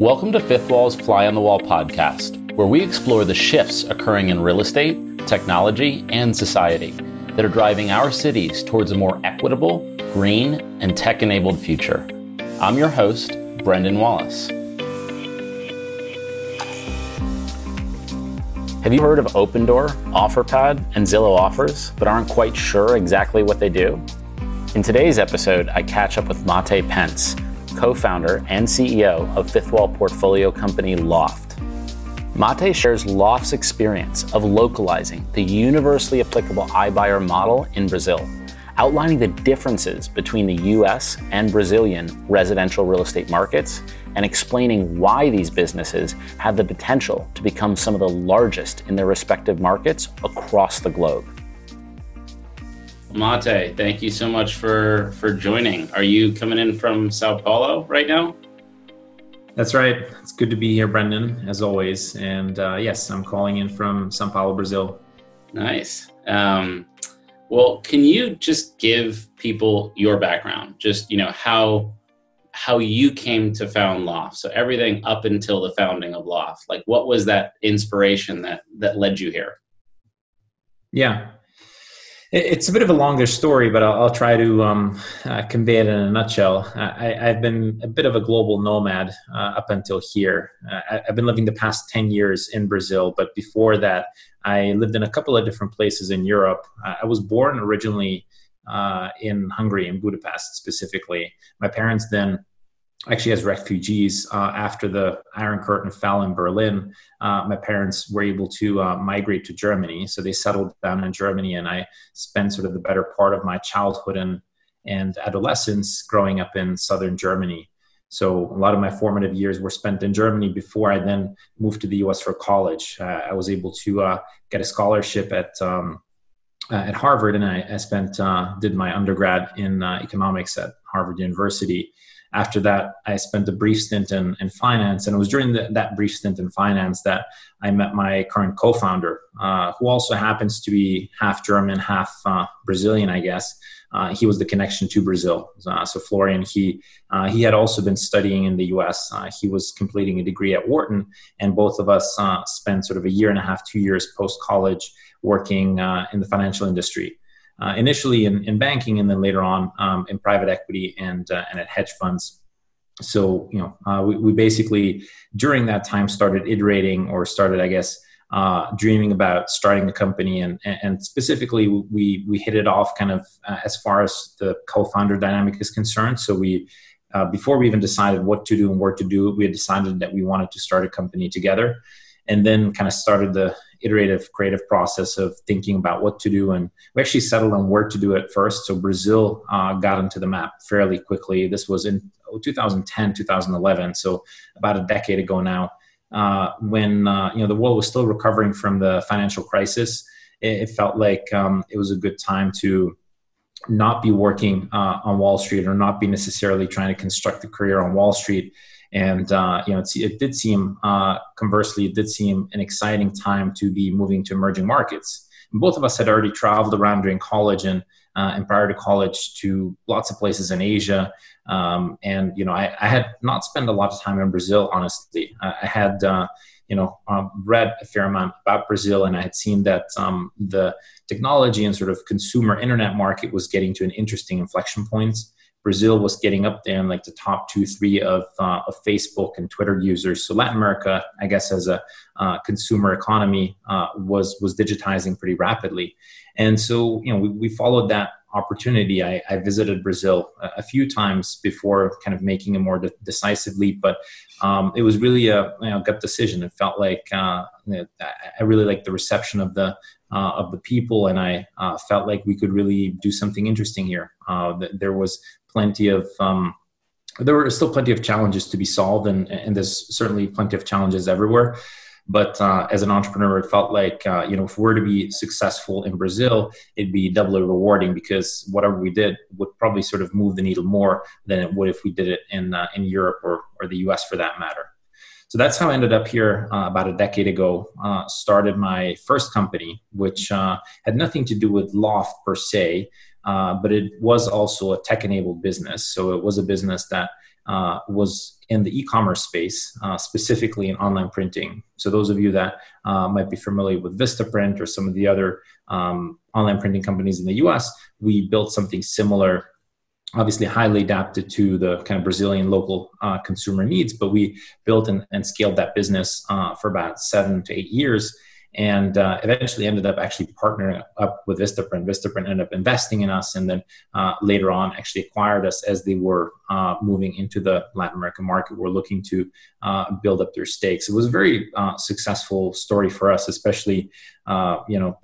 Welcome to Fifth Wall's Fly on the Wall podcast, where we explore the shifts occurring in real estate, technology, and society that are driving our cities towards a more equitable, green, and tech enabled future. I'm your host, Brendan Wallace. Have you heard of Opendoor, OfferPad, and Zillow Offers, but aren't quite sure exactly what they do? In today's episode, I catch up with Mate Pencz co founder and CEO of Fifth Wall portfolio company Loft. Mate shares Loft's experience of localizing the universally applicable iBuyer model in Brazil, outlining the differences between the US and Brazilian residential real estate markets, and explaining why these businesses have the potential to become some of the largest in their respective markets across the globe. Mate, thank you so much for for joining. Are you coming in from Sao Paulo right now? That's right. It's good to be here, Brendan, as always. And uh, yes, I'm calling in from Sao Paulo, Brazil. Nice. Um, well, can you just give people your background? Just you know how how you came to found Loft. So everything up until the founding of Loft. Like, what was that inspiration that that led you here? Yeah, it's a bit of a longer story, but I'll, I'll try to um, uh, convey it in a nutshell. I, have been a bit of a global nomad uh, up until here. Uh, I've been living the past 10 years in Brazil, but before that, I lived in a couple of different places in Europe. I was born originally uh, in Hungary, in Budapest specifically. My parents then actually as refugees uh, after the iron curtain fell in berlin uh, my parents were able to uh, migrate to germany. So they settled down in germany and i spent sort of the better part of my childhood and, and adolescence growing up in southern germany. So a lot of my formative years were spent in germany before i then moved to the us for college. Uh, i was able to uh, get a scholarship at um, uh, at harvard and i, I spent did my undergrad in economics at harvard university after that, I spent a brief stint in, in finance, and it was during the, that brief stint in finance that I met my current co-founder, uh, who also happens to be half German, half uh, Brazilian, I guess. Uh, he was the connection to Brazil. Uh, so Florian, he uh, he had also been studying in the U.S. Uh, he was completing a degree at Wharton, and both of us spent sort of a year and a half, two years post college working in the financial industry uh, initially in, in banking and then later on um, in private equity and, uh, and at hedge funds. So, you know, uh, we, we, basically during that time started iterating or started, I guess, uh, dreaming about starting the company. And, and specifically, we, we hit it off kind of uh, as far as the co founder dynamic is concerned. So, we uh, before we even decided what to do and where to do we had decided that we wanted to start a company together and then kind of started the iterative creative process of thinking about what to do and we actually settled on where to do it first. So brazil uh, got into the map fairly quickly. This was in 2010 2011 so about a decade ago now. Uh, when uh, you know the world was still recovering from the financial crisis it, it felt like um, it was a good time to not be working uh, on wall street or not be necessarily trying to construct a career on wall street and uh, you know, it did seem, uh, conversely, it did seem an exciting time to be moving to emerging markets. And both of us had already traveled around during college and uh, and prior to college to lots of places in Asia. Um, and you know, I, I, had not spent a lot of time in Brazil. Honestly, I, had uh, you know um, read a fair amount about Brazil, and I had seen that um, the technology and sort of consumer internet market was getting to an interesting inflection point. Brazil was getting up there in like the top two, three of, uh, of Facebook and Twitter users. So Latin America, I guess, as a uh, consumer economy, uh, was was digitizing pretty rapidly. And so, you know, we, we followed that opportunity. I, I visited Brazil a, a, few times before kind of making a more de- decisive leap, but um, it was really a you know, gut decision. It felt like uh, I really liked the reception of the uh, of the people, and I uh, felt like we could really do something interesting here. Uh, there was plenty of um, there were still plenty of challenges to be solved, and, and there's certainly plenty of challenges everywhere. But uh, as an entrepreneur, it felt like uh, you know if we were to be successful in Brazil, it'd be doubly rewarding because whatever we did would probably sort of move the needle more than it would if we did it in uh, in Europe or or the U.S. for that matter. So that's how I ended up here uh, about a decade ago. Uh, started my first company, which uh, had nothing to do with Loft per se, uh, but it was also a tech enabled business. So it was a business that uh, was in the e-commerce space, uh, specifically in online printing. So those of you that uh, might be familiar with Vistaprint or some of the other um, online printing companies in the U.S., we built something similar. Obviously, highly adapted to the kind of Brazilian local uh, consumer needs, but we built and, and scaled that business uh, for about seven to eight years and uh, eventually ended up actually partnering up with Vistaprint. Vistaprint ended up investing in us, and then uh, later on actually acquired us as they were uh, moving into the Latin American market. We're looking to uh, build up their stakes. It was a very uh, successful story for us, especially uh, you know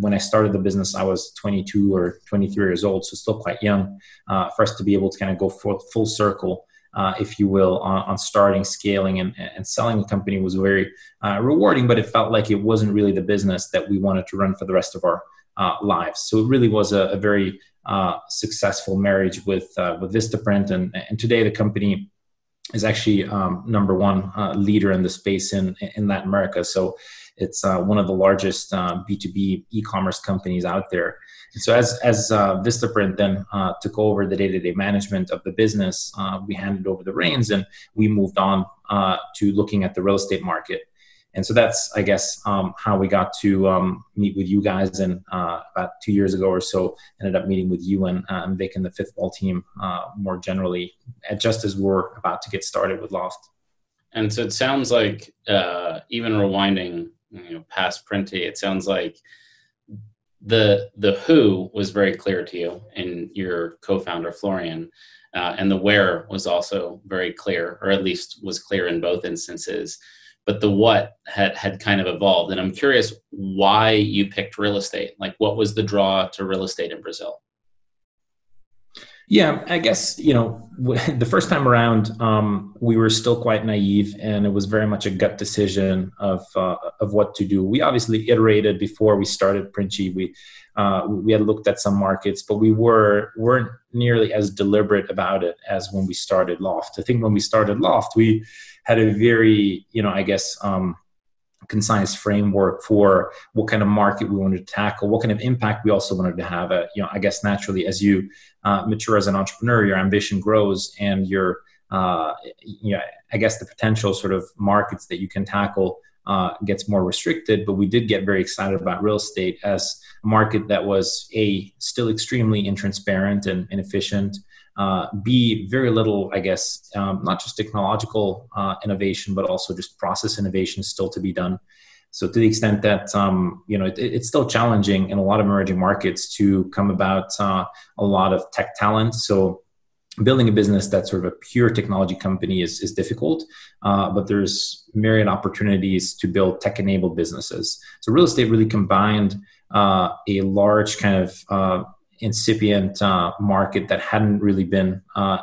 when I started the business, I was 22 or 23 years old, so still quite young for us to be able to kind of go full, full circle uh, if you will, on, on, starting, scaling, and, and selling the company was very uh, rewarding, but it felt like it wasn't really the business that we wanted to run for the rest of our uh, lives. So it really was a, a very uh, successful marriage with uh, with Vistaprint, and, and today the company is actually um, number one uh, leader in the space in in Latin America. So it's one of the largest B2B e-commerce companies out there so as as uh, Vistaprint then uh, took over the day to day management of the business, uh, we handed over the reins and we moved on uh, to looking at the real estate market. And so that's, I guess, um, how we got to um, meet with you guys. And uh, about two years ago or so, ended up meeting with you and, uh, and Vic and the Fifth Wall team more generally, just as we're about to get started with Loft. And so it sounds like even rewinding, you know, past Printi, it sounds like the the who was very clear to you and your co-founder Florian, uh, and the where was also very clear, or at least was clear in both instances. But the what had had kind of evolved, and I'm curious why you picked real estate. Like, what was the draw to real estate in Brazil? Yeah, I guess you know the first time around um, we were still quite naive, and it was very much a gut decision of uh, of what to do. We obviously iterated before we started Printi. We uh, we had looked at some markets, but we were weren't nearly as deliberate about it as when we started Loft. I think when we started Loft, we had a very you know I guess um, concise framework for what kind of market we wanted to tackle, what kind of impact we also wanted to have. Uh, you know, I guess naturally as you uh, mature as an entrepreneur, your ambition grows and your, uh, you know, I guess the potential sort of markets that you can tackle uh, gets more restricted. But we did get very excited about real estate as a market that was a still extremely intransparent and inefficient. Uh, B, very little, I guess, um, not just technological uh, innovation, but also just process innovation still to be done. So to the extent that um, you know it, it's still challenging in a lot of emerging markets to come about uh, a lot of tech talent. So building a business that's sort of a pure technology company is, is difficult, uh, but there's myriad opportunities to build tech-enabled businesses. So real estate really combined uh, a large kind of uh, incipient uh, market that hadn't really been uh,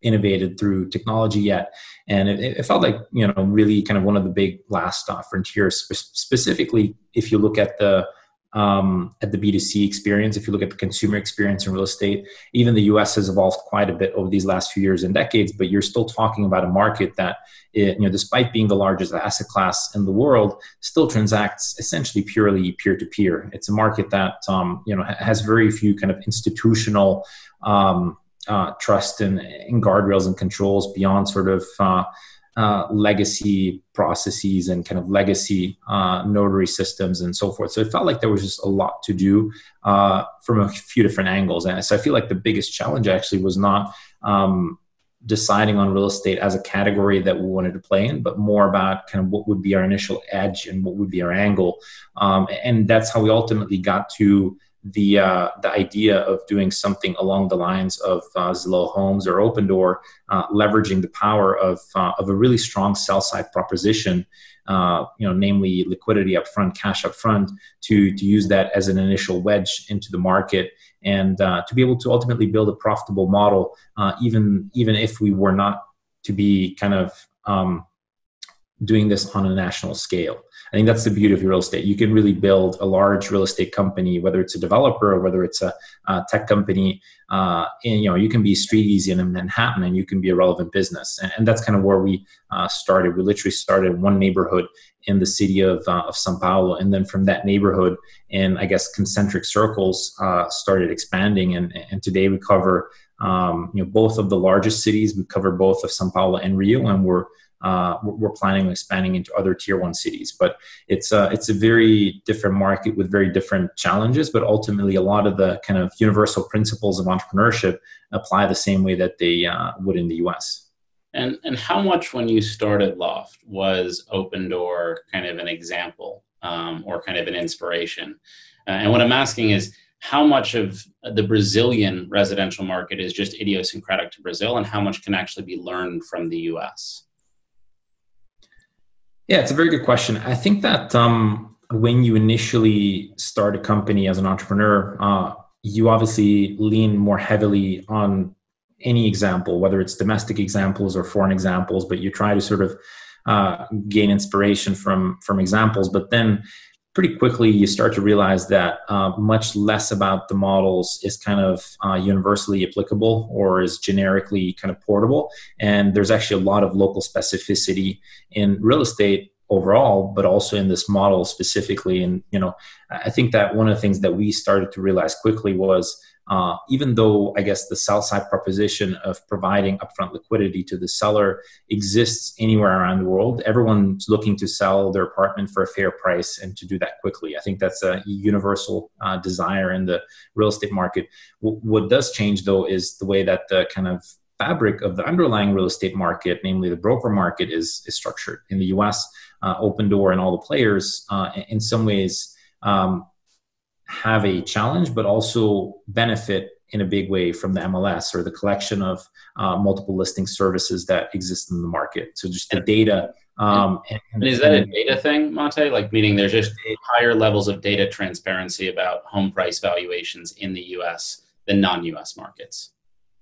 innovated through technology yet. And it, it, felt like, you know, really kind of one of the big last uh, frontiers, spe- specifically if you look at the um, at the B2C experience, if you look at the consumer experience in real estate, even the US has evolved quite a bit over these last few years and decades, but you're still talking about a market that, it, you know, despite being the largest asset class in the world, still transacts essentially purely peer to peer. It's a market that, um, you know, has very few kind of institutional um, uh, trust and, and, guardrails and controls beyond sort of uh, uh, legacy processes and kind of legacy uh, notary systems and so forth. So it felt like there was just a lot to do uh, from a few different angles. And so I feel like the biggest challenge actually was not um, deciding on real estate as a category that we wanted to play in, but more about kind of what would be our initial edge and what would be our angle. Um, and that's how we ultimately got to the uh, the idea of doing something along the lines of uh, Zillow Homes or Opendoor, uh, leveraging the power of uh, of a really strong sell side proposition, uh, you know, namely liquidity upfront, cash upfront, to to use that as an initial wedge into the market and uh, to be able to ultimately build a profitable model, even even if we were not to be kind of um, doing this on a national scale. I think that's the beauty of real estate. You can really build a large real estate company, whether it's a developer or whether it's a, a tech company. Uh, and you know, you can be StreetEasy in Manhattan, and you can be a relevant business. And, and that's kind of where we uh, started. We literally started one neighborhood in the city of uh, of São Paulo, and then from that neighborhood, in I guess concentric circles, uh, started expanding. And and today we cover um, you know both of the largest cities. We cover both of São Paulo and Rio, and we're uh, we're planning on expanding into other tier one cities. But it's a, it's a very different market with very different challenges. But ultimately, a lot of the kind of universal principles of entrepreneurship apply the same way that they uh, would in the US. And, and how much when you started Loft was Opendoor kind of an example um, or kind of an inspiration? Uh, and what I'm asking is, how much of the Brazilian residential market is just idiosyncratic to Brazil, and how much can actually be learned from the US? Yeah, it's a very good question. I think that um, when you initially start a company as an entrepreneur, uh, you obviously lean more heavily on any example, whether it's domestic examples or foreign examples, but you try to sort of uh, gain inspiration from from examples. But then pretty quickly you start to realize that uh, much less about the models is kind of uh, universally applicable or is generically kind of portable. And there's actually a lot of local specificity in real estate overall but also in this model specifically. And you know i think that one of the things that we started to realize quickly was uh, even though I guess the sell side proposition of providing upfront liquidity to the seller exists anywhere around the world, everyone's looking to sell their apartment for a fair price and to do that quickly. I think that's a universal uh, desire in the real estate market. W- what does change though is the way that the kind of fabric of the underlying real estate market, namely the broker market, is, is structured. In the US, uh, Opendoor and all the players, uh, in some ways, um, have a challenge, but also benefit in a big way from the MLS or the collection of uh, multiple listing services that exist in the market. So just the data. Um, and, and, is that a data thing, Mate? Like meaning there's just higher levels of data transparency about home price valuations in the U.S. than non-U.S. markets.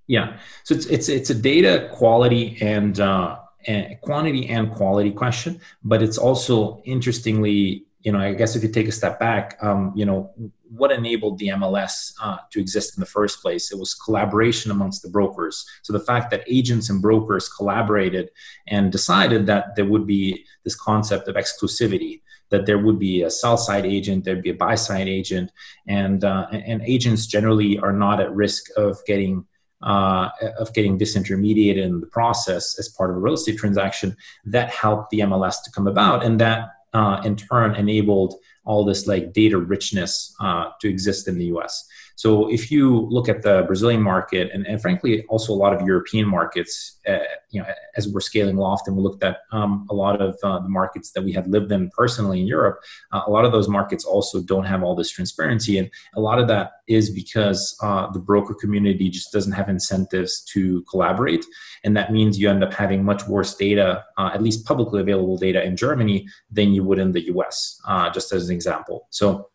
Yeah, so it's it's it's a data quality and, uh, and quantity and quality question, but it's also interestingly you know, I guess if you take a step back, um, you know, what enabled the MLS uh, to exist in the first place? It was collaboration amongst the brokers. So the fact that agents and brokers collaborated and decided that there would be this concept of exclusivity, that there would be a sell side agent, there'd be a buy side agent, and uh, and agents generally are not at risk of getting. Uh, of getting disintermediated in the process as part of a real estate transaction that helped the MLS to come about, and that uh, in turn enabled all this like data richness uh, to exist in the US. So if you look at the Brazilian market and, and frankly also a lot of European markets, uh, you know, as we're scaling Loft and we looked at um, a lot of uh, the markets that we had lived in personally in Europe, uh, a lot of those markets also don't have all this transparency, and a lot of that is because uh, the broker community just doesn't have incentives to collaborate, and that means you end up having much worse data, uh, at least publicly available data in Germany than you would in the U.S. Uh, just as an example. So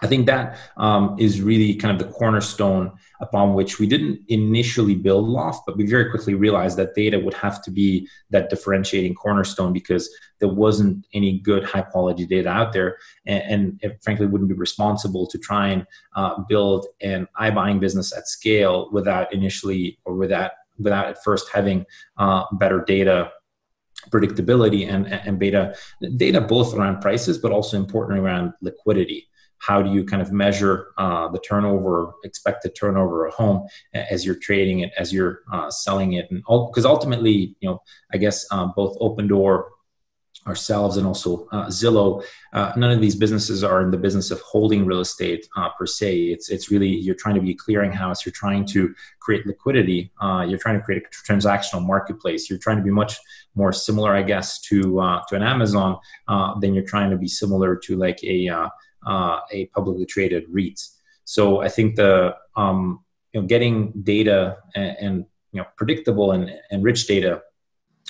I think that um, is really kind of the cornerstone upon which we didn't initially build Loft, but we very quickly realized that data would have to be that differentiating cornerstone because there wasn't any good high quality data out there. And, and frankly wouldn't be responsible to try and uh, build an iBuying business at scale without initially or without, without at first having uh, better data predictability and, and beta data both around prices but also importantly around liquidity how do you kind of measure uh, the turnover expected turnover of a home as you're trading it as you're uh, selling it and because ultimately you know i guess uh, both Opendoor ourselves and also uh, Zillow, uh, none of these businesses are in the business of holding real estate uh, per se. It's it's really you're trying to be a clearinghouse. You're trying to create liquidity. Uh, you're trying to create a transactional marketplace. You're trying to be much more similar, I guess, to uh, to an Amazon uh, than you're trying to be similar to like a uh, a publicly traded REIT. So I think the um, you know getting data and, and, you know predictable and, and rich data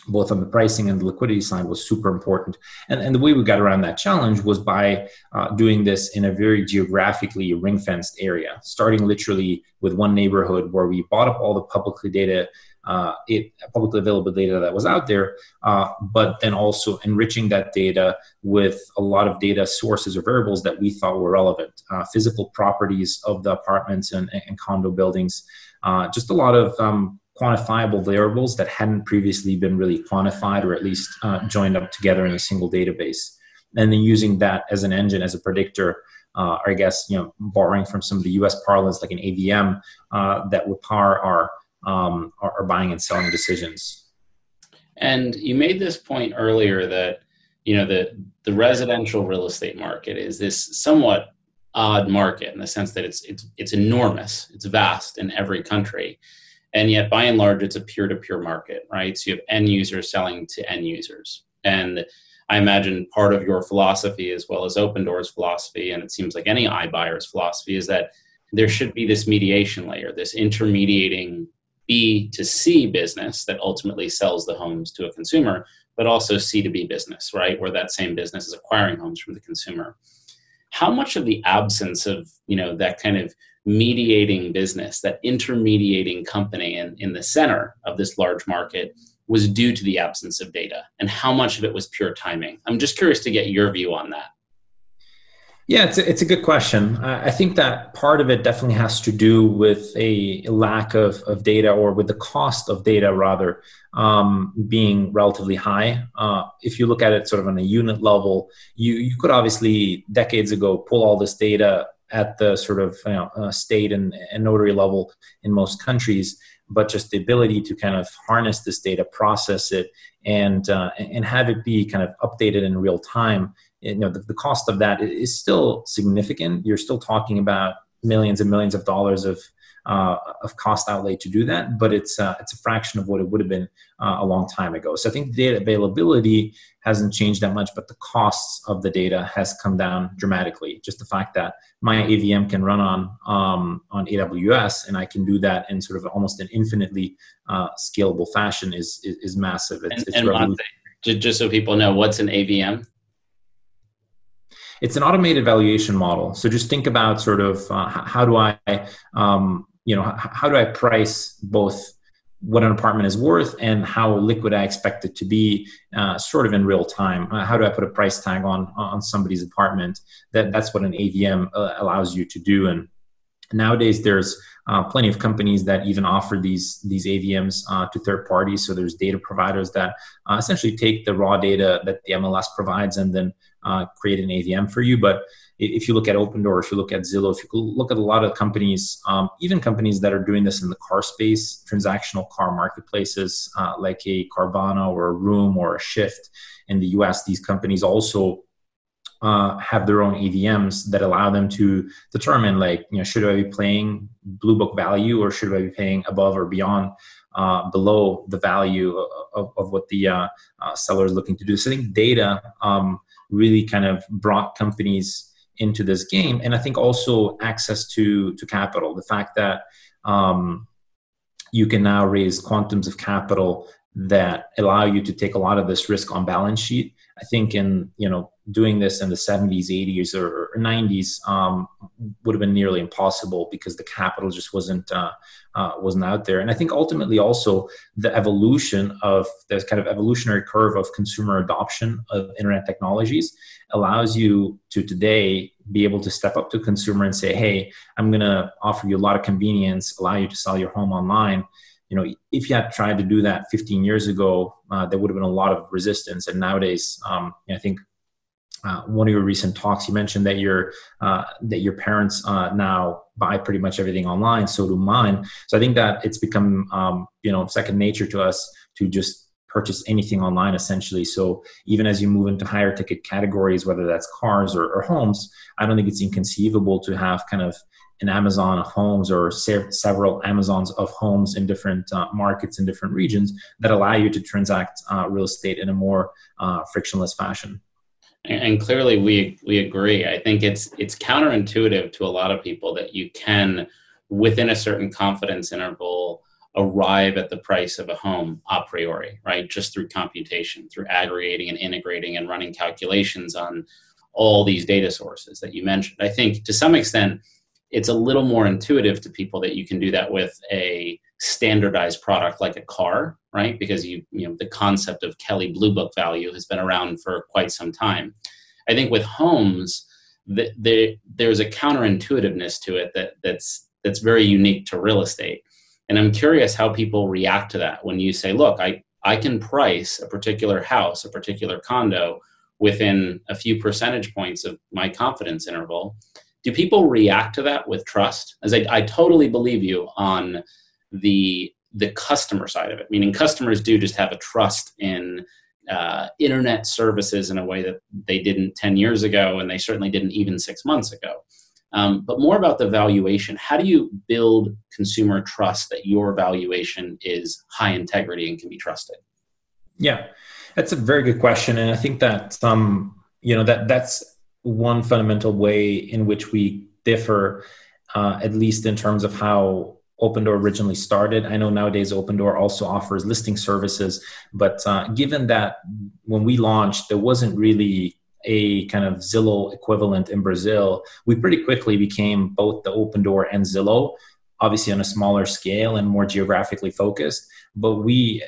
both on the pricing and the liquidity side was super important. And, and the way we got around that challenge was by uh, doing this in a very geographically ring fenced area, starting literally with one neighborhood where we bought up all the publicly data uh, it publicly available data that was out there, uh, but then also enriching that data with a lot of data sources or variables that we thought were relevant, uh, physical properties of the apartments and, and condo buildings, uh, just a lot of um, quantifiable variables that hadn't previously been really quantified or at least uh, joined up together in a single database, and then using that as an engine as a predictor. Uh, I guess you know, borrowing from some of the U.S. parlance, like an AVM, that would power our um, our, our buying and selling decisions. And you made this point earlier that you know the the residential real estate market is this somewhat odd market in the sense that it's it's it's enormous, it's vast in every country, and yet by and large it's a peer to peer market, right? So you have end users selling to end users, and I imagine part of your philosophy as well as Opendoor's philosophy, and it seems like any iBuyer's philosophy, is that there should be this mediation layer, this intermediating B to C business that ultimately sells the homes to a consumer, but also C to B business, right? Where that same business is acquiring homes from the consumer. How much of the absence of, you know, that kind of mediating business, that intermediating company in, in the center of this large market was due to the absence of data? And how much of it was pure timing? I'm just curious to get your view on that. Yeah, it's a, it's a good question. I think that part of it definitely has to do with a lack of, of data or with the cost of data, rather, um, being relatively high. Uh, if you look at it sort of on a unit level, you, you could obviously decades ago pull all this data at the sort of you know, uh, state and, and notary level in most countries but just the ability to kind of harness this data, process it, and uh, and have it be kind of updated in real time you know the, the cost of that is still significant you're still talking about millions and millions of dollars of uh, of cost outlay to do that, but it's uh, it's a fraction of what it would have been uh, a long time ago. So I think the data availability hasn't changed that much, but the costs of the data has come down dramatically. Just the fact that my AVM can run on um, on AWS and I can do that in sort of almost an infinitely uh, scalable fashion is is, is massive. It's, and, it's and just so people know, what's an AVM? It's an automated valuation model. So just think about sort of uh, how do I, um, you know, how do I price both what an apartment is worth and how liquid I expect it to be, uh, sort of in real time. Uh, how do I put a price tag on on somebody's apartment? That that's what an AVM uh, allows you to do. And nowadays, there's uh, plenty of companies that even offer these these AVMs uh, to third parties. So there's data providers that uh, essentially take the raw data that the MLS provides and then uh, create an AVM for you. But if you look at Opendoor, if you look at Zillow, if you look at a lot of companies, um, even companies that are doing this in the car space, transactional car marketplaces uh, like a Carvana or a Vroom or a Shift in the US, these companies also uh, have their own AVMs that allow them to determine like you know should I be paying blue book value or should I be paying above or beyond uh, below the value of, of what the uh, uh seller is looking to do. So I think data um, really kind of brought companies into this game, and I think also access to to capital. The fact that um, you can now raise quantums of capital that allow you to take a lot of this risk on balance sheet. I think in you know doing this in the 70s, 80s, or, 90s um, would have been nearly impossible because the capital just wasn't uh, uh, wasn't out there. And I think ultimately also the evolution of this kind of evolutionary curve of consumer adoption of internet technologies allows you to today be able to step up to consumer and say, "Hey, I'm going to offer you a lot of convenience, allow you to sell your home online." you know, if you had tried to do that 15 years ago, uh, there would have been a lot of resistance. And nowadays, um, I think uh, one of your recent talks, you mentioned that your uh, that your parents uh, now buy pretty much everything online. So do mine. So I think that it's become um, you know second nature to us to just purchase anything online essentially. So even as you move into higher ticket categories, whether that's cars or, or homes, I don't think it's inconceivable to have kind of an Amazon of homes or se- several Amazons of homes in different uh, markets in different regions that allow you to transact uh, real estate in a more uh, frictionless fashion and clearly we we agree. I think it's it's counterintuitive to a lot of people that you can within a certain confidence interval arrive at the price of a home a priori right? Just through computation through aggregating and integrating and running calculations on all these data sources that you mentioned. I think to some extent it's a little more intuitive to people that you can do that with a standardized product like a car, right? Because you you know the concept of Kelley Blue Book value has been around for quite some time. I think with homes, the, the, there's a counterintuitiveness to it that that's that's very unique to real estate. And I'm curious how people react to that when you say, "Look, I I can price a particular house, a particular condo within a few percentage points of my confidence interval." Do people react to that with trust? As I, I totally believe you on the the customer side of it, meaning customers do just have a trust in uh, internet services in a way that they didn't 10 years ago, and they certainly didn't even six months ago. Um, but more about the valuation. How do you build consumer trust that your valuation is high integrity and can be trusted? Yeah, that's a very good question, and I think that um, you know that that's one fundamental way in which we differ, uh, at least in terms of how Opendoor originally started. I know nowadays Opendoor also offers listing services, but uh, given that when we launched, there wasn't really a kind of Zillow equivalent in Brazil, we pretty quickly became both the Opendoor and Zillow, obviously on a smaller scale and more geographically focused. But we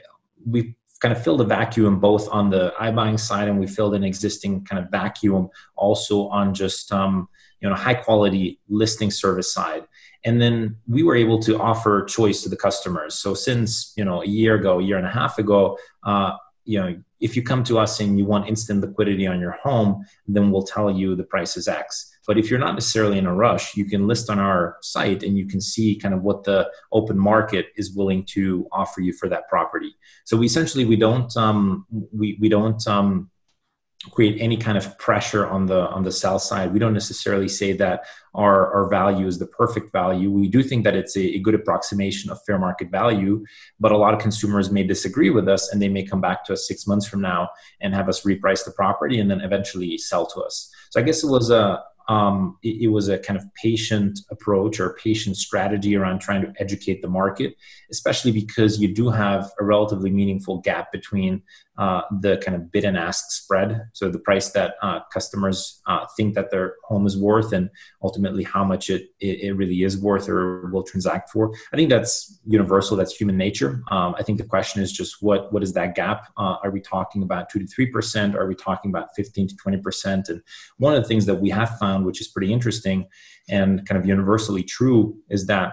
we kind of filled a vacuum both on the iBuying side and we filled an existing kind of vacuum also on just um, you know high quality listing service side and then we were able to offer choice to the customers. So since you know a year ago a year and a half ago uh, you know if you come to us and you want instant liquidity on your home then we'll tell you the price is x. But if you're not necessarily in a rush you can list on our site and you can see kind of what the open market is willing to offer you for that property. So we essentially we don't um, we, we don't um, create any kind of pressure on the on the sell side. We don't necessarily say that our our value is the perfect value. We do think that it's a, a, good approximation of fair market value but a lot of consumers may disagree with us and they may come back to us six months from now and have us reprice the property and then eventually sell to us. So i guess it was a um, it, it, was a kind of patient approach or patient strategy around trying to educate the market, especially because you do have a relatively meaningful gap between uh, the kind of bid and ask spread. So the price that uh, customers uh, think that their home is worth and ultimately how much it, it, it, really is worth or will transact for. I think that's universal. That's human nature. Um, I think the question is just what, what is that gap? Uh, are we talking about two to 3%? Are we talking about 15 to 20%? And one of the things that we have found, which is pretty interesting and kind of universally true is that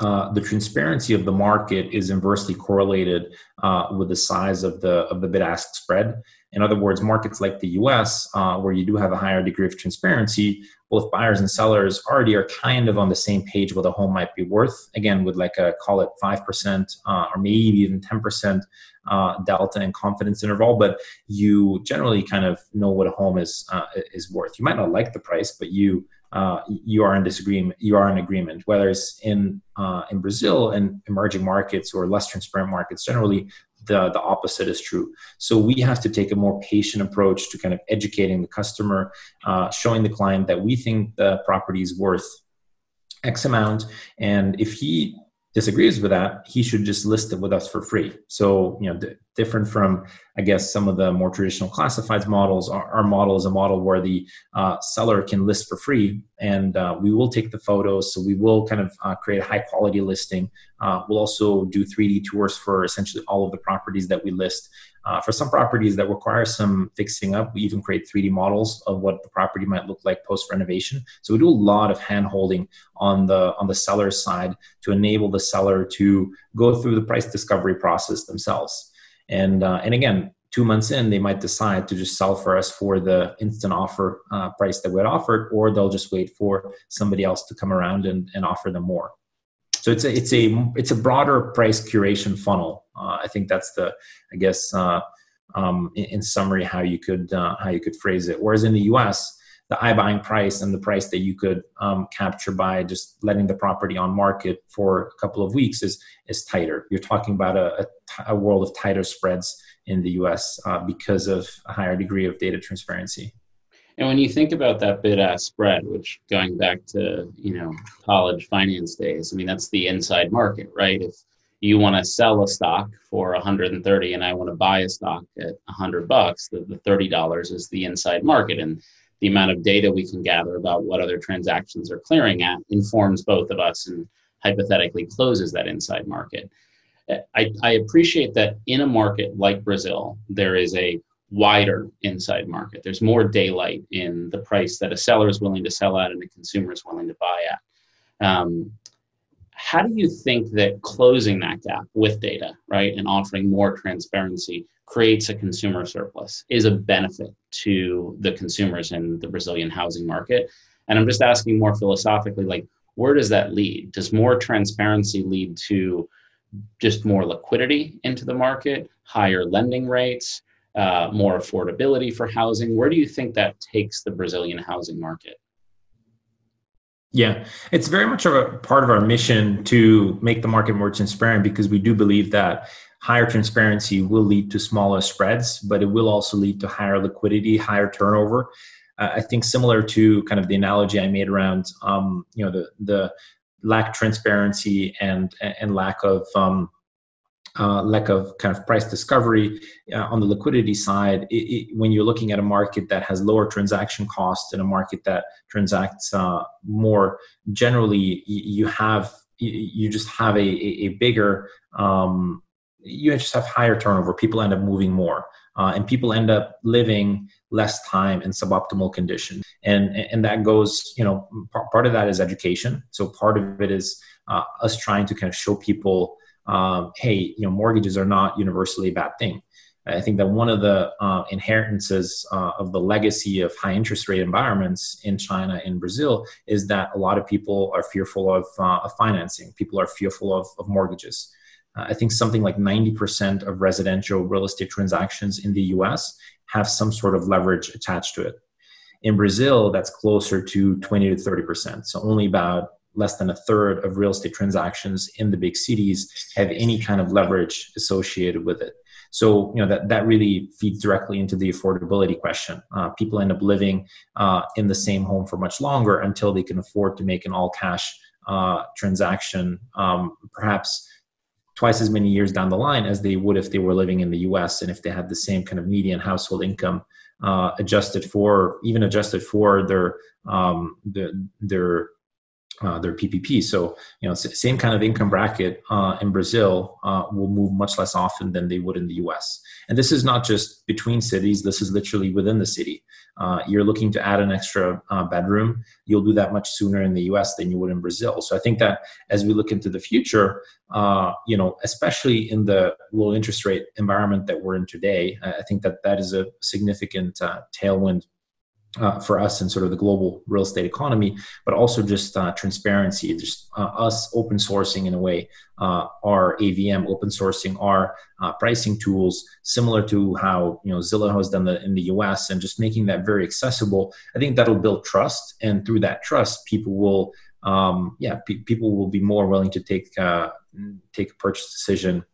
uh, the transparency of the market is inversely correlated uh, with the size of the of the bid ask spread. In other words, markets like the U.S., uh, where you do have a higher degree of transparency, both buyers and sellers already are kind of on the same page what a home might be worth. Again, with like a call it five percent uh, or maybe even ten percent uh, delta and confidence interval, but you generally kind of know what a home is is worth. You might not like the price, but you uh, you are in disagreement. You are in agreement. Whether it's in uh, in Brazil and emerging markets or less transparent markets, generally the the opposite is true. So we have to take a more patient approach to kind of educating the customer, uh, showing the client that we think the property is worth X amount, and if he disagrees with that, he should just list it with us for free. So, you know, d- different from, I guess, some of the more traditional classifieds models, our, our model is a model where the uh, seller can list for free and uh, we will take the photos. So we will kind of uh, create a high quality listing. Uh, we'll also do 3D tours for essentially all of the properties that we list. Uh, for some properties that require some fixing up, we even create 3D models of what the property might look like post renovation. So we do a lot of hand holding on the on the seller's side to enable the seller to go through the price discovery process themselves. And uh, and again, two months in, they might decide to just sell for us for the instant offer uh, price that we had offered, or they'll just wait for somebody else to come around and, and offer them more. So it's a it's a it's a broader price curation funnel. Uh, I think that's the I guess uh, um, in, in, summary how you could uh, how you could phrase it. Whereas in the U.S., the iBuying price and the price that you could um, capture by just letting the property on market for a couple of weeks is is tighter. You're talking about a, a, a world of tighter spreads in the U.S. Uh, because of a higher degree of data transparency. And when you think about that bid ask spread, which going back to you know college finance days, I mean that's the inside market, right? If you want to sell a stock for 130 and I want to buy a stock at 100 bucks, the, the $30 is the inside market. And the amount of data we can gather about what other transactions are clearing at informs both of us and hypothetically closes that inside market. I, I appreciate that in a market like Brazil, there is a wider inside market. There's more daylight in the price that a seller is willing to sell at and a consumer is willing to buy at. Um, how do you think that closing that gap with data, right, and offering more transparency creates a consumer surplus is a benefit to the consumers in the Brazilian housing market? And I'm just asking more philosophically, like, where does that lead? Does more transparency lead to just more liquidity into the market, higher lending rates, uh, more affordability for housing? Where do you think that takes the Brazilian housing market? Yeah, it's very much a part of our mission to make the market more transparent because we do believe that higher transparency will lead to smaller spreads, but it will also lead to higher liquidity, higher turnover. Uh, I think similar to kind of the analogy I made around, um, you know, the the lack of transparency and and lack of um, uh, lack of kind of price discovery uh, on the liquidity side it, it, when you're looking at a market that has lower transaction costs and a market that transacts uh, more generally you have you just have a, a bigger um, you just have higher turnover. People end up moving more uh, and people end up living less time in suboptimal conditions and and that goes you know part of that is education. So part of it is uh, us trying to kind of show people um, hey, you know, mortgages are not universally a bad thing. I think that one of the uh, inheritances uh, of the legacy of high interest rate environments in China and Brazil is that a lot of people are fearful of, uh, of financing. People are fearful of, of mortgages. Uh, I think something like 90% of residential real estate transactions in the US have some sort of leverage attached to it. In Brazil, that's closer to 20 to 30%. So only about less than a third of real estate transactions in the big cities have any kind of leverage associated with it. So you know that that really feeds directly into the affordability question. Uh, people end up living uh, in the same home for much longer until they can afford to make an all cash uh, transaction, um, perhaps twice as many years down the line as they would if they were living in the U.S. and if they had the same kind of median household income uh, adjusted for even adjusted for their um, the, their uh, their PPP. So, you know, same kind of income bracket uh, in Brazil uh, will move much less often than they would in the US. And this is not just between cities, this is literally within the city. Uh, you're looking to add an extra uh, bedroom, you'll do that much sooner in the US than you would in Brazil. So I think that as we look into the future, uh, you know, especially in the low interest rate environment that we're in today, I think that that is a significant tailwind uh, for us in sort of the global real estate economy, but also just uh, transparency, just uh, us open sourcing in a way uh, our AVM, open sourcing our uh, pricing tools, similar to how you know Zillow has done that in the US, and just making that very accessible. I think that'll build trust, and through that trust, people will, um, yeah, pe- people will be more willing to take uh, take a purchase decision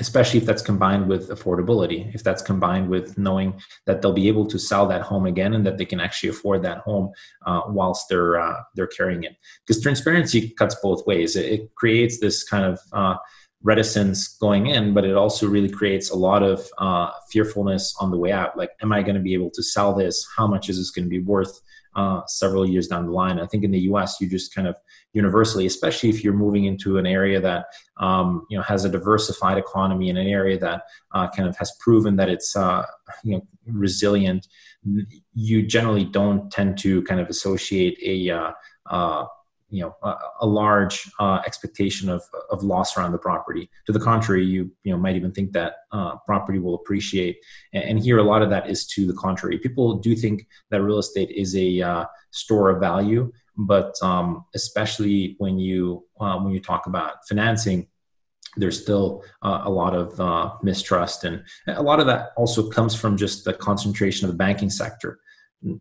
especially if that's combined with affordability if that's combined with knowing that they'll be able to sell that home again and that they can actually afford that home uh, whilst they're uh, they're carrying it. Because transparency cuts both ways. It, it creates this kind of uh, reticence going in but it also really creates a lot of uh, fearfulness on the way out. Like am i going to be able to sell this? How much is this going to be worth uh, several years down the line. I think in the U.S. you just kind of universally, especially if you're moving into an area that um, you know has a diversified economy in an area that uh, kind of has proven that it's uh, you know resilient. You generally don't tend to kind of associate a uh, uh, you know a, a large uh, expectation of, of loss around the property. To the contrary, you you know might even think that uh, property will appreciate. And, and, here, a lot of that is to the contrary. People do think that real estate is a uh, store of value, but um, especially when you uh, when you talk about financing. There's still uh, a lot of uh, mistrust, and a lot of that also comes from just the concentration of the banking sector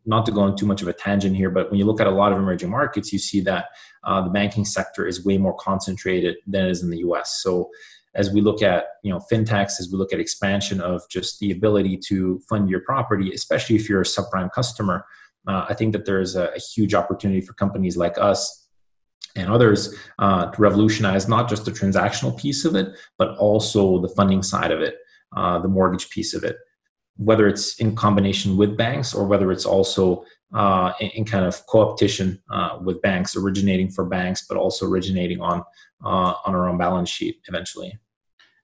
not to go on too much of a tangent here, but when you look at a lot of emerging markets, you see that uh, the banking sector is way more concentrated than it is in the U.S. So as we look at you know fintechs, as we look at expansion of just the ability to fund your property, especially if you're a subprime customer, uh, I think that there's a, a, huge opportunity for companies like us and others uh, to revolutionize not just the transactional piece of it, but also the funding side of it, uh, the mortgage piece of it whether it's in combination with banks or whether it's also uh, in, in, kind of co-opetition uh, with banks, originating for banks, but also originating on uh, on our own balance sheet eventually.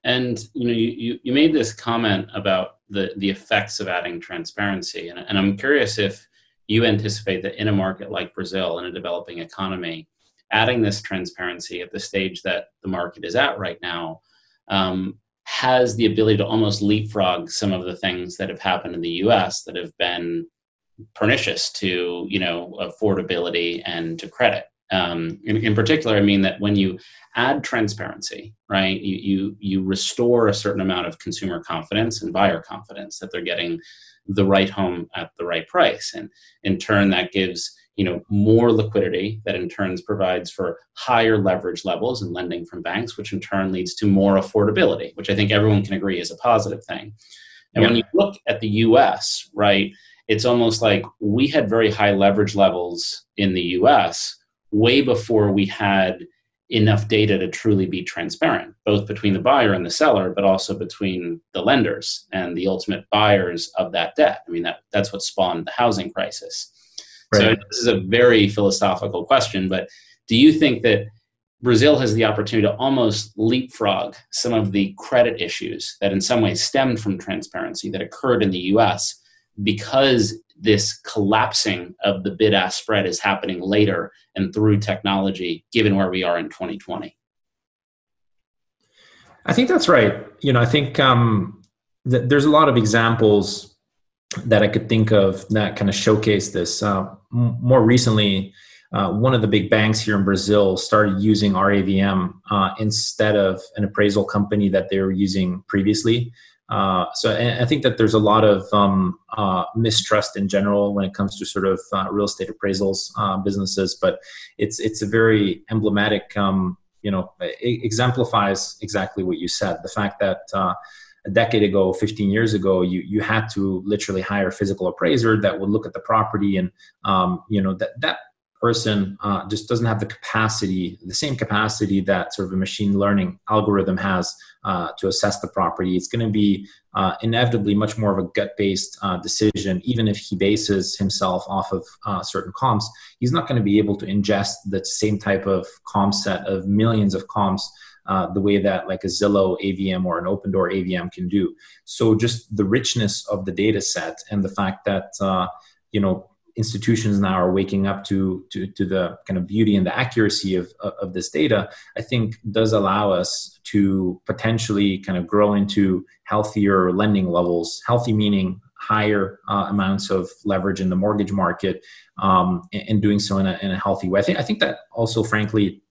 And you know, you, you made this comment about the the effects of adding transparency, and, and I'm curious if you anticipate that in a market like Brazil, in a developing economy, adding this transparency at the stage that the market is at right now um, has the ability to almost leapfrog some of the things that have happened in the U.S. that have been pernicious to you know affordability and to credit. Um, in, in, particular, I mean that when you add transparency, right, you, you you restore a certain amount of consumer confidence and buyer confidence that they're getting the right home at the right price, and in turn that gives you know more liquidity that in turns provides for higher leverage levels and lending from banks, which in turn leads to more affordability, which I think everyone can agree is a positive thing. And yeah. when you look at the U.S., right, it's almost like we had very high leverage levels in the US way before we had enough data to truly be transparent, both between the buyer and the seller, but also between the lenders and the ultimate buyers of that debt. I mean, that, that's what spawned the housing crisis. Right. So this is a very philosophical question, but do you think that Brazil has the opportunity to almost leapfrog some of the credit issues that in some ways stemmed from transparency that occurred in the US because this collapsing of the bid ask spread is happening later and through technology, given where we are in 2020? I think that's right. You know, I think um, th- there's a lot of examples that I could think of that kind of showcase this. Uh, m- more recently, uh, one of the big banks here in Brazil started using RAVM uh, instead of an appraisal company that they were using previously. Uh, so I think that there's a lot of um, uh, mistrust in general when it comes to sort of uh, real estate appraisals businesses, but it's it's a very emblematic, um, you know, it exemplifies exactly what you said. The fact that uh, a decade ago, 15 years ago, you you had to literally hire a physical appraiser that would look at the property, and um, you know that that person uh, just doesn't have the capacity, the same capacity that sort of a machine learning algorithm has uh, to assess the property. It's going to be uh, inevitably much more of a gut based uh, decision, even if he bases himself off of uh, certain comps. He's not going to be able to ingest the same type of comp set of millions of comps. Uh, the way that like a Zillow AVM or an Opendoor AVM can do. So just the richness of the data set and the fact that you know institutions now are waking up to, to, to the kind of beauty and the accuracy of, of this data, I think does allow us to potentially kind of grow into healthier lending levels, healthy meaning higher uh, amounts of leverage in the mortgage market um, and, and, doing so in a, in a healthy way. I think, I think that also, frankly,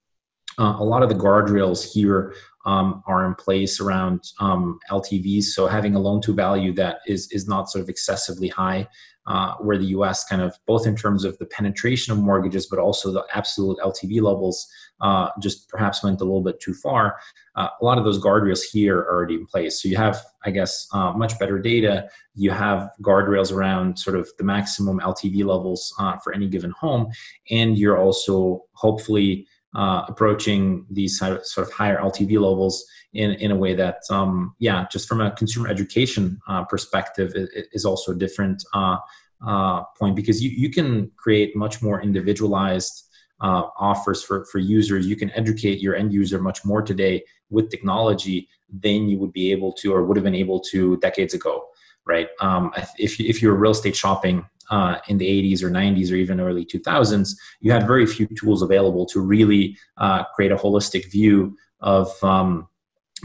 uh, a lot of the guardrails here um, are in place around um, LTVs. So having a loan to value that is is not sort of excessively high, uh, where the U.S. kind of both in terms of the penetration of mortgages, but also the absolute LTV levels, uh, just perhaps went a little bit too far. Uh, a lot of those guardrails here are already in place. So you have, I guess, uh, much better data. You have guardrails around sort of the maximum LTV levels uh, for any given home, and you're also hopefully uh, approaching these sort of higher LTV levels in, in a way that, um, yeah, just from a consumer education uh, perspective, is, is also a different uh, uh, point because you, you can create much more individualized uh, offers for, for users. You can educate your end user much more today with technology than you would be able to or would have been able to decades ago, right? Um, if, if you're real estate shopping uh, in the 80s or 90s or even early 2000s, you had very few tools available to really uh, create a holistic view of um,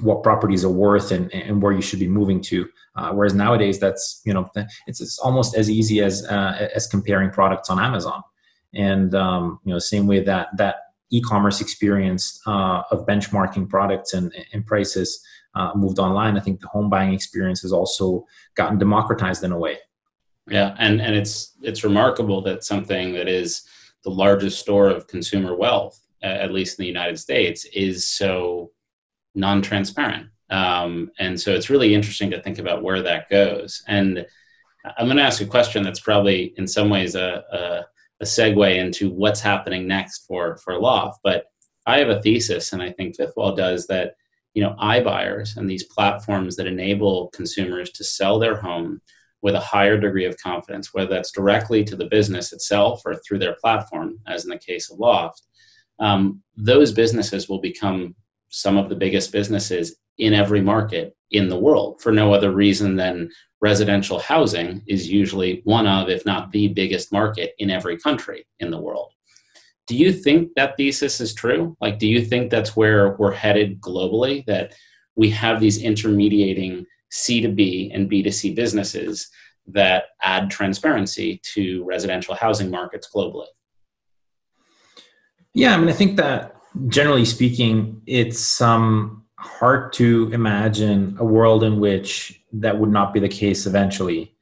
what properties are worth and, and where you should be moving to. Uh, whereas nowadays, that's you know it's, it's almost as easy as uh, as comparing products on Amazon, and um, you know same way that that e-commerce experience uh, of benchmarking products and, and prices uh, moved online. I think the home buying experience has also gotten democratized in a way. Yeah, and and it's it's remarkable that something that is the largest store of consumer wealth, at least in the United States, is so non-transparent. Um, and so it's really interesting to think about where that goes. And I'm going to ask a question that's probably in some ways a, a, a segue into what's happening next for for Loft. But I have a thesis, and I think Fifth Wall does that. You know, iBuyers and these platforms that enable consumers to sell their home with a higher degree of confidence, whether that's directly to the business itself or through their platform, as in the case of Loft, um, those businesses will become some of the biggest businesses in every market in the world for no other reason than residential housing is usually one of, if not the biggest market in every country in the world. Do you think that thesis is true? Like, do you think that's where we're headed globally? That we have these intermediating C2B and B2C businesses that add transparency to residential housing markets globally? Yeah, I mean, I think that generally speaking, it's um, hard to imagine a world in which that would not be the case eventually.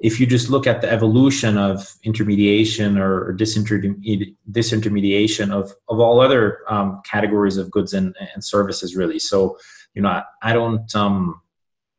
If you just look at the evolution of intermediation or, disintermediation of, of all other um, categories of goods and, and services, really. So, you know, I, I don't, um,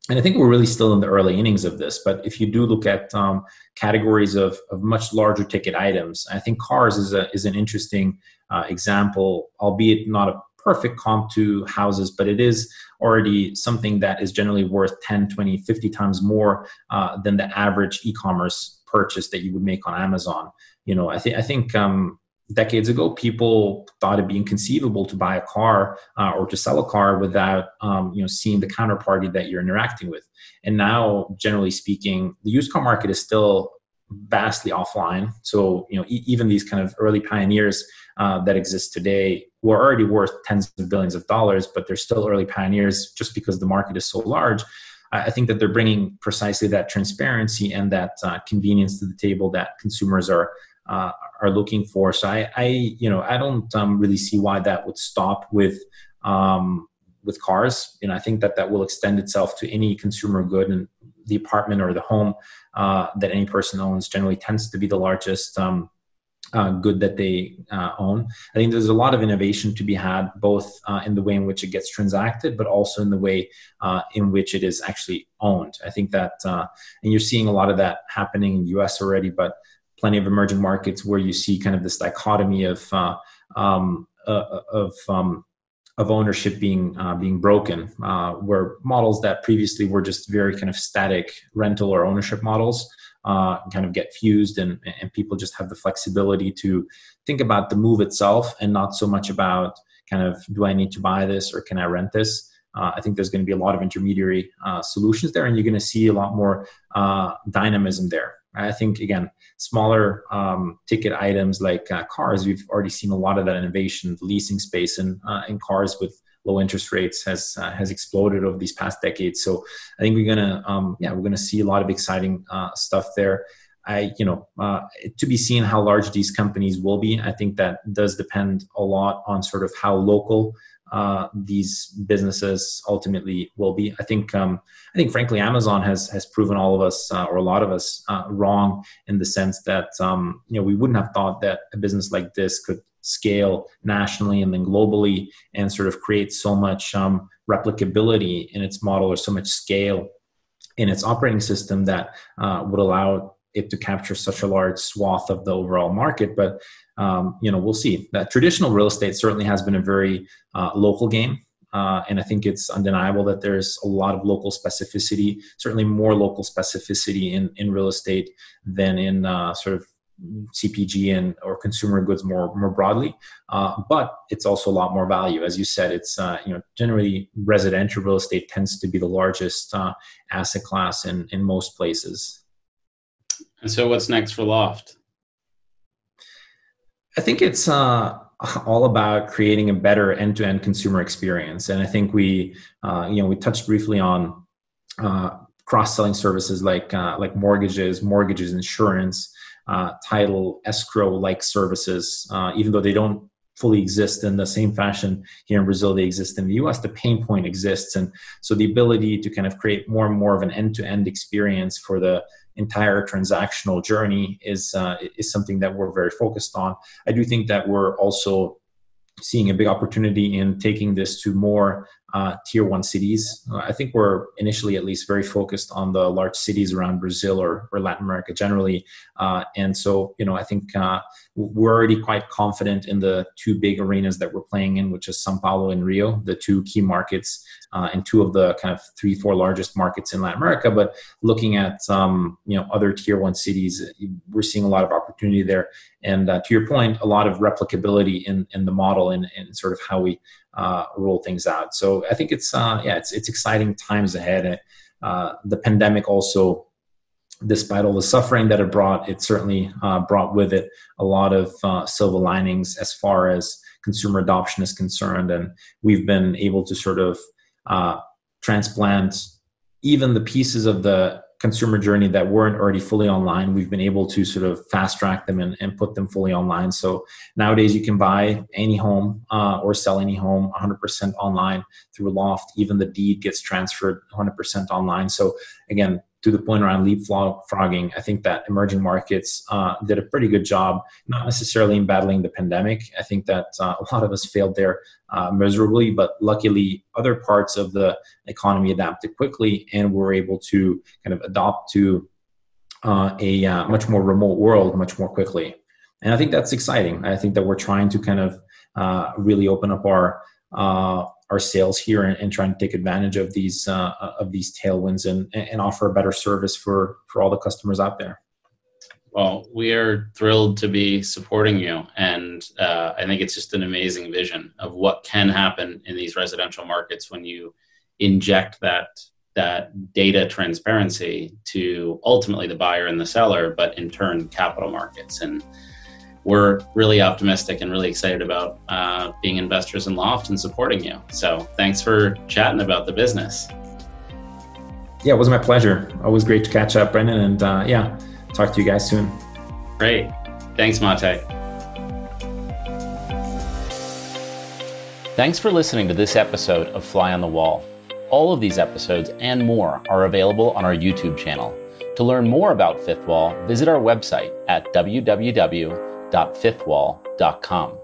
and I think we're really still in the early innings of this. But if you do look at um, categories of, of much larger ticket items, I think cars is a is an interesting uh, example, albeit not a perfect comp to houses, but it is already something that is generally worth 10, 20, 50 times more uh, than the average e-commerce purchase that you would make on Amazon. You know, I think I think um, decades ago, people thought it'd be inconceivable to buy a car uh, or to sell a car without um, you know seeing the counterparty that you're interacting with. And now, generally speaking, the used car market is still vastly offline. So you know e- even these kind of early pioneers uh, that exist today were already worth tens of billions of dollars, but they're still early pioneers just because the market is so large. I think that they're bringing precisely that transparency and that uh, convenience to the table that consumers are uh, are looking for. So I, I you know, I don't um, really see why that would stop with um, with cars. Know, I think that that will extend itself to any consumer good, and the apartment or the home uh, that any person owns generally tends to be the largest. Um, uh, good that they uh, own. I think there's a lot of innovation to be had, both uh, in the way in which it gets transacted, but also in the way uh, in which it is actually owned. I think that, uh, and you're seeing a lot of that happening in the U.S. already, but plenty of emerging markets where you see kind of this dichotomy of uh, um, uh, of um, of ownership being uh, being broken, uh, where models that previously were just very kind of static rental or ownership models uh, kind of get fused, and and people just have the flexibility to think about the move itself and not so much about kind of do I need to buy this or can I rent this. Uh, I think there's going to be a lot of intermediary uh, solutions there, and you're going to see a lot more uh, dynamism there. I think again, smaller um, ticket items like uh, cars, we've already seen a lot of that innovation. The leasing space and uh, in cars with low interest rates has uh, has exploded over these past decades. So I think we're gonna um, yeah we're gonna see a lot of exciting uh, stuff there. I you know uh, to be seen how large these companies will be. I think that does depend a lot on sort of how local uh, these businesses ultimately will be. I think um, I think frankly Amazon has has proven all of us uh, or a lot of us uh, wrong in the sense that um, you know we wouldn't have thought that a business like this could scale nationally and then globally and sort of create so much um, replicability in its model or so much scale in its operating system that uh, would allow it to capture such a large swath of the overall market. But um, you know, we'll see. That traditional real estate certainly has been a very uh, local game. Uh, and I think it's undeniable that there's a lot of local specificity, certainly more local specificity in, in real estate than in uh, sort of CPG and or consumer goods more more broadly. Uh, but it's also a lot more value, as you said. It's uh, you know generally residential real estate tends to be the largest uh, asset class in in most places. And so, what's next for Loft? I think it's uh, all about creating a better end-to-end consumer experience, and I think we, uh, you know, we touched briefly on uh, cross-selling services like uh, like mortgages, mortgages, insurance, uh, title, escrow-like services. Uh, even though they don't fully exist in the same fashion here in Brazil they exist in the US, the pain point exists, and so the ability to kind of create more and more of an end-to-end experience for the entire transactional journey is uh, is something that we're very focused on. I do think that we're also seeing a big opportunity in taking this to more uh, tier one cities. Uh, I think we're initially, at least, very focused on the large cities around Brazil or, or Latin America generally. Uh, and so, you know, I think uh, we're already quite confident in the two big arenas that we're playing in, which is Sao Paulo and Rio, the two key markets uh, and two of the kind of three, four largest markets in Latin America. But looking at um, you know other tier one cities, we're seeing a lot of opportunity there. And to your point, a lot of replicability in in the model and, and sort of how we uh, roll things out. So I think it's uh, yeah, it's it's exciting times ahead. Uh, the pandemic also despite all the suffering that it brought, it certainly uh, brought with it a lot of uh, silver linings as far as consumer adoption is concerned. And we've been able to sort of uh, transplant even the pieces of the consumer journey that weren't already fully online we've been able to sort of fast track them and, and put them fully online. So nowadays you can buy any home uh, or sell any home 100% online through loft. Even the deed gets transferred 100% online. So again to the point around leapfrogging, I think that emerging markets uh, did a pretty good job, not necessarily in battling the pandemic. I think that uh, a lot of us failed there uh, miserably, but luckily, other parts of the economy adapted quickly and were able to kind of adopt to uh, a uh, much more remote world much more quickly. And I think that's exciting. I think that we're trying to kind of uh, really open up our our sales here and, and trying to take advantage of these uh, of these tailwinds and, and offer a better service for for all the customers out there. Well, we are thrilled to be supporting you, and uh, I think it's just an amazing vision of what can happen in these residential markets when you inject that that data transparency to ultimately the buyer and the seller, but in turn capital markets and we're really optimistic and really excited about uh, being investors in Loft and supporting you. So thanks for chatting about the business. Yeah, it was my pleasure. Always great to catch up, Brendan. And uh, yeah, talk to you guys soon. Great. Thanks, Mate. Thanks for listening to this episode of Fly on the Wall. All of these episodes and more are available on our YouTube channel. To learn more about Fifth Wall, visit our website at www www.fifthwall.com.